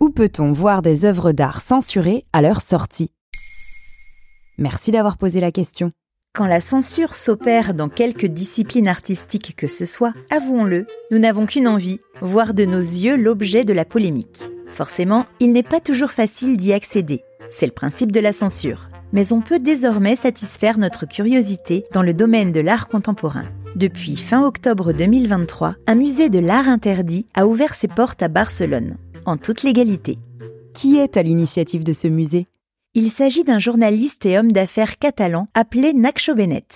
Où peut-on voir des œuvres d'art censurées à leur sortie? Merci d'avoir posé la question. Quand la censure s'opère dans quelque discipline artistique que ce soit, avouons-le, nous n'avons qu'une envie, voir de nos yeux l'objet de la polémique. Forcément, il n'est pas toujours facile d'y accéder. C'est le principe de la censure. Mais on peut désormais satisfaire notre curiosité dans le domaine de l'art contemporain. Depuis fin octobre 2023, un musée de l'art interdit a ouvert ses portes à Barcelone, en toute légalité. Qui est à l'initiative de ce musée? Il s'agit d'un journaliste et homme d'affaires catalan appelé Nacho Benet.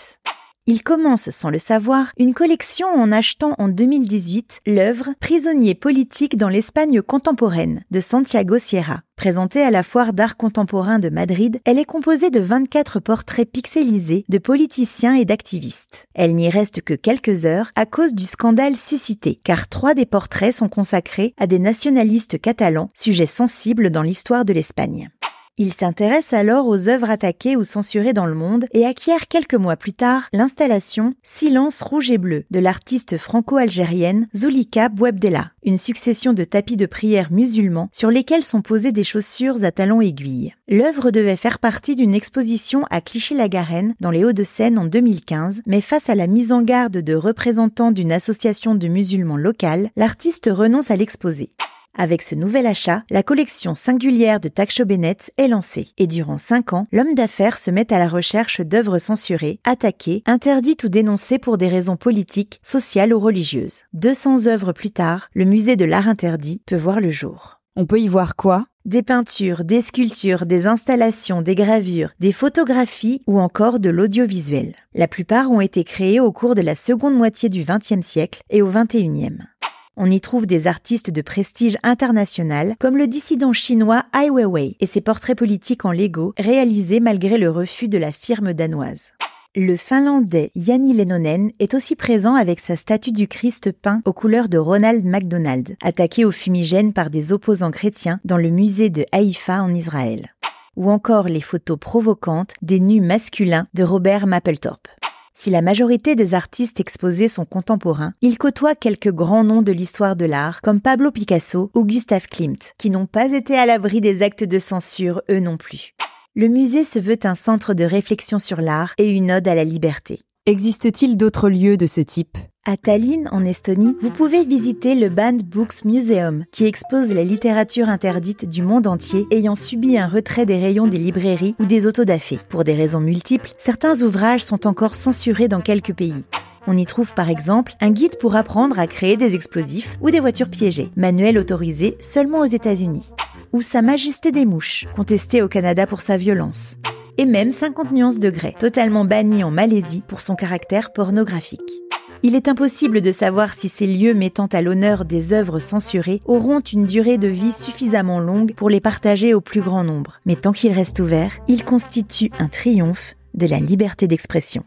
Il commence, sans le savoir, une collection en achetant en 2018 l'œuvre Prisonnier politique dans l'Espagne contemporaine de Santiago Sierra. Présentée à la foire d'art contemporain de Madrid, elle est composée de 24 portraits pixelisés de politiciens et d'activistes. Elle n'y reste que quelques heures à cause du scandale suscité, car trois des portraits sont consacrés à des nationalistes catalans, sujets sensibles dans l'histoire de l'Espagne. Il s'intéresse alors aux œuvres attaquées ou censurées dans le monde et acquiert quelques mois plus tard l'installation Silence rouge et bleu de l'artiste franco-algérienne Zulika Bouabdella, une succession de tapis de prière musulmans sur lesquels sont posées des chaussures à talons aiguilles. L'œuvre devait faire partie d'une exposition à Clichy-la-Garenne dans les Hauts-de-Seine en 2015, mais face à la mise en garde de représentants d'une association de musulmans locale, l'artiste renonce à l'exposer. Avec ce nouvel achat, la collection singulière de Taksho Bennett est lancée et durant cinq ans, l'homme d'affaires se met à la recherche d'œuvres censurées, attaquées, interdites ou dénoncées pour des raisons politiques, sociales ou religieuses. 200 œuvres plus tard, le musée de l'art interdit peut voir le jour. On peut y voir quoi? Des peintures, des sculptures, des installations, des gravures, des photographies ou encore de l'audiovisuel. La plupart ont été créées au cours de la seconde moitié du XXe siècle et au XXIe. On y trouve des artistes de prestige international, comme le dissident chinois Ai Weiwei et ses portraits politiques en Lego, réalisés malgré le refus de la firme danoise. Le finlandais Jani Lennonen est aussi présent avec sa statue du Christ peint aux couleurs de Ronald McDonald, attaqué au fumigène par des opposants chrétiens dans le musée de Haïfa en Israël. Ou encore les photos provocantes des nus masculins de Robert Mapplethorpe. Si la majorité des artistes exposés sont contemporains, il côtoie quelques grands noms de l'histoire de l'art, comme Pablo Picasso ou Gustav Klimt, qui n'ont pas été à l'abri des actes de censure eux non plus. Le musée se veut un centre de réflexion sur l'art et une ode à la liberté. Existe-t-il d'autres lieux de ce type? À Tallinn, en Estonie, vous pouvez visiter le Band Books Museum, qui expose la littérature interdite du monde entier ayant subi un retrait des rayons des librairies ou des autodafés. Pour des raisons multiples, certains ouvrages sont encore censurés dans quelques pays. On y trouve par exemple un guide pour apprendre à créer des explosifs ou des voitures piégées, manuel autorisé seulement aux États-Unis. Ou Sa Majesté des Mouches, contesté au Canada pour sa violence. Et même 50 nuances de grès, totalement banni en Malaisie pour son caractère pornographique. Il est impossible de savoir si ces lieux mettant à l'honneur des œuvres censurées auront une durée de vie suffisamment longue pour les partager au plus grand nombre. Mais tant qu'ils restent ouverts, ils constituent un triomphe de la liberté d'expression.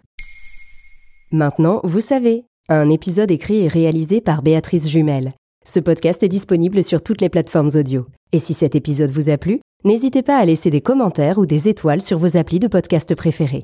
Maintenant, vous savez, un épisode écrit et réalisé par Béatrice Jumel. Ce podcast est disponible sur toutes les plateformes audio. Et si cet épisode vous a plu, n'hésitez pas à laisser des commentaires ou des étoiles sur vos applis de podcast préférés.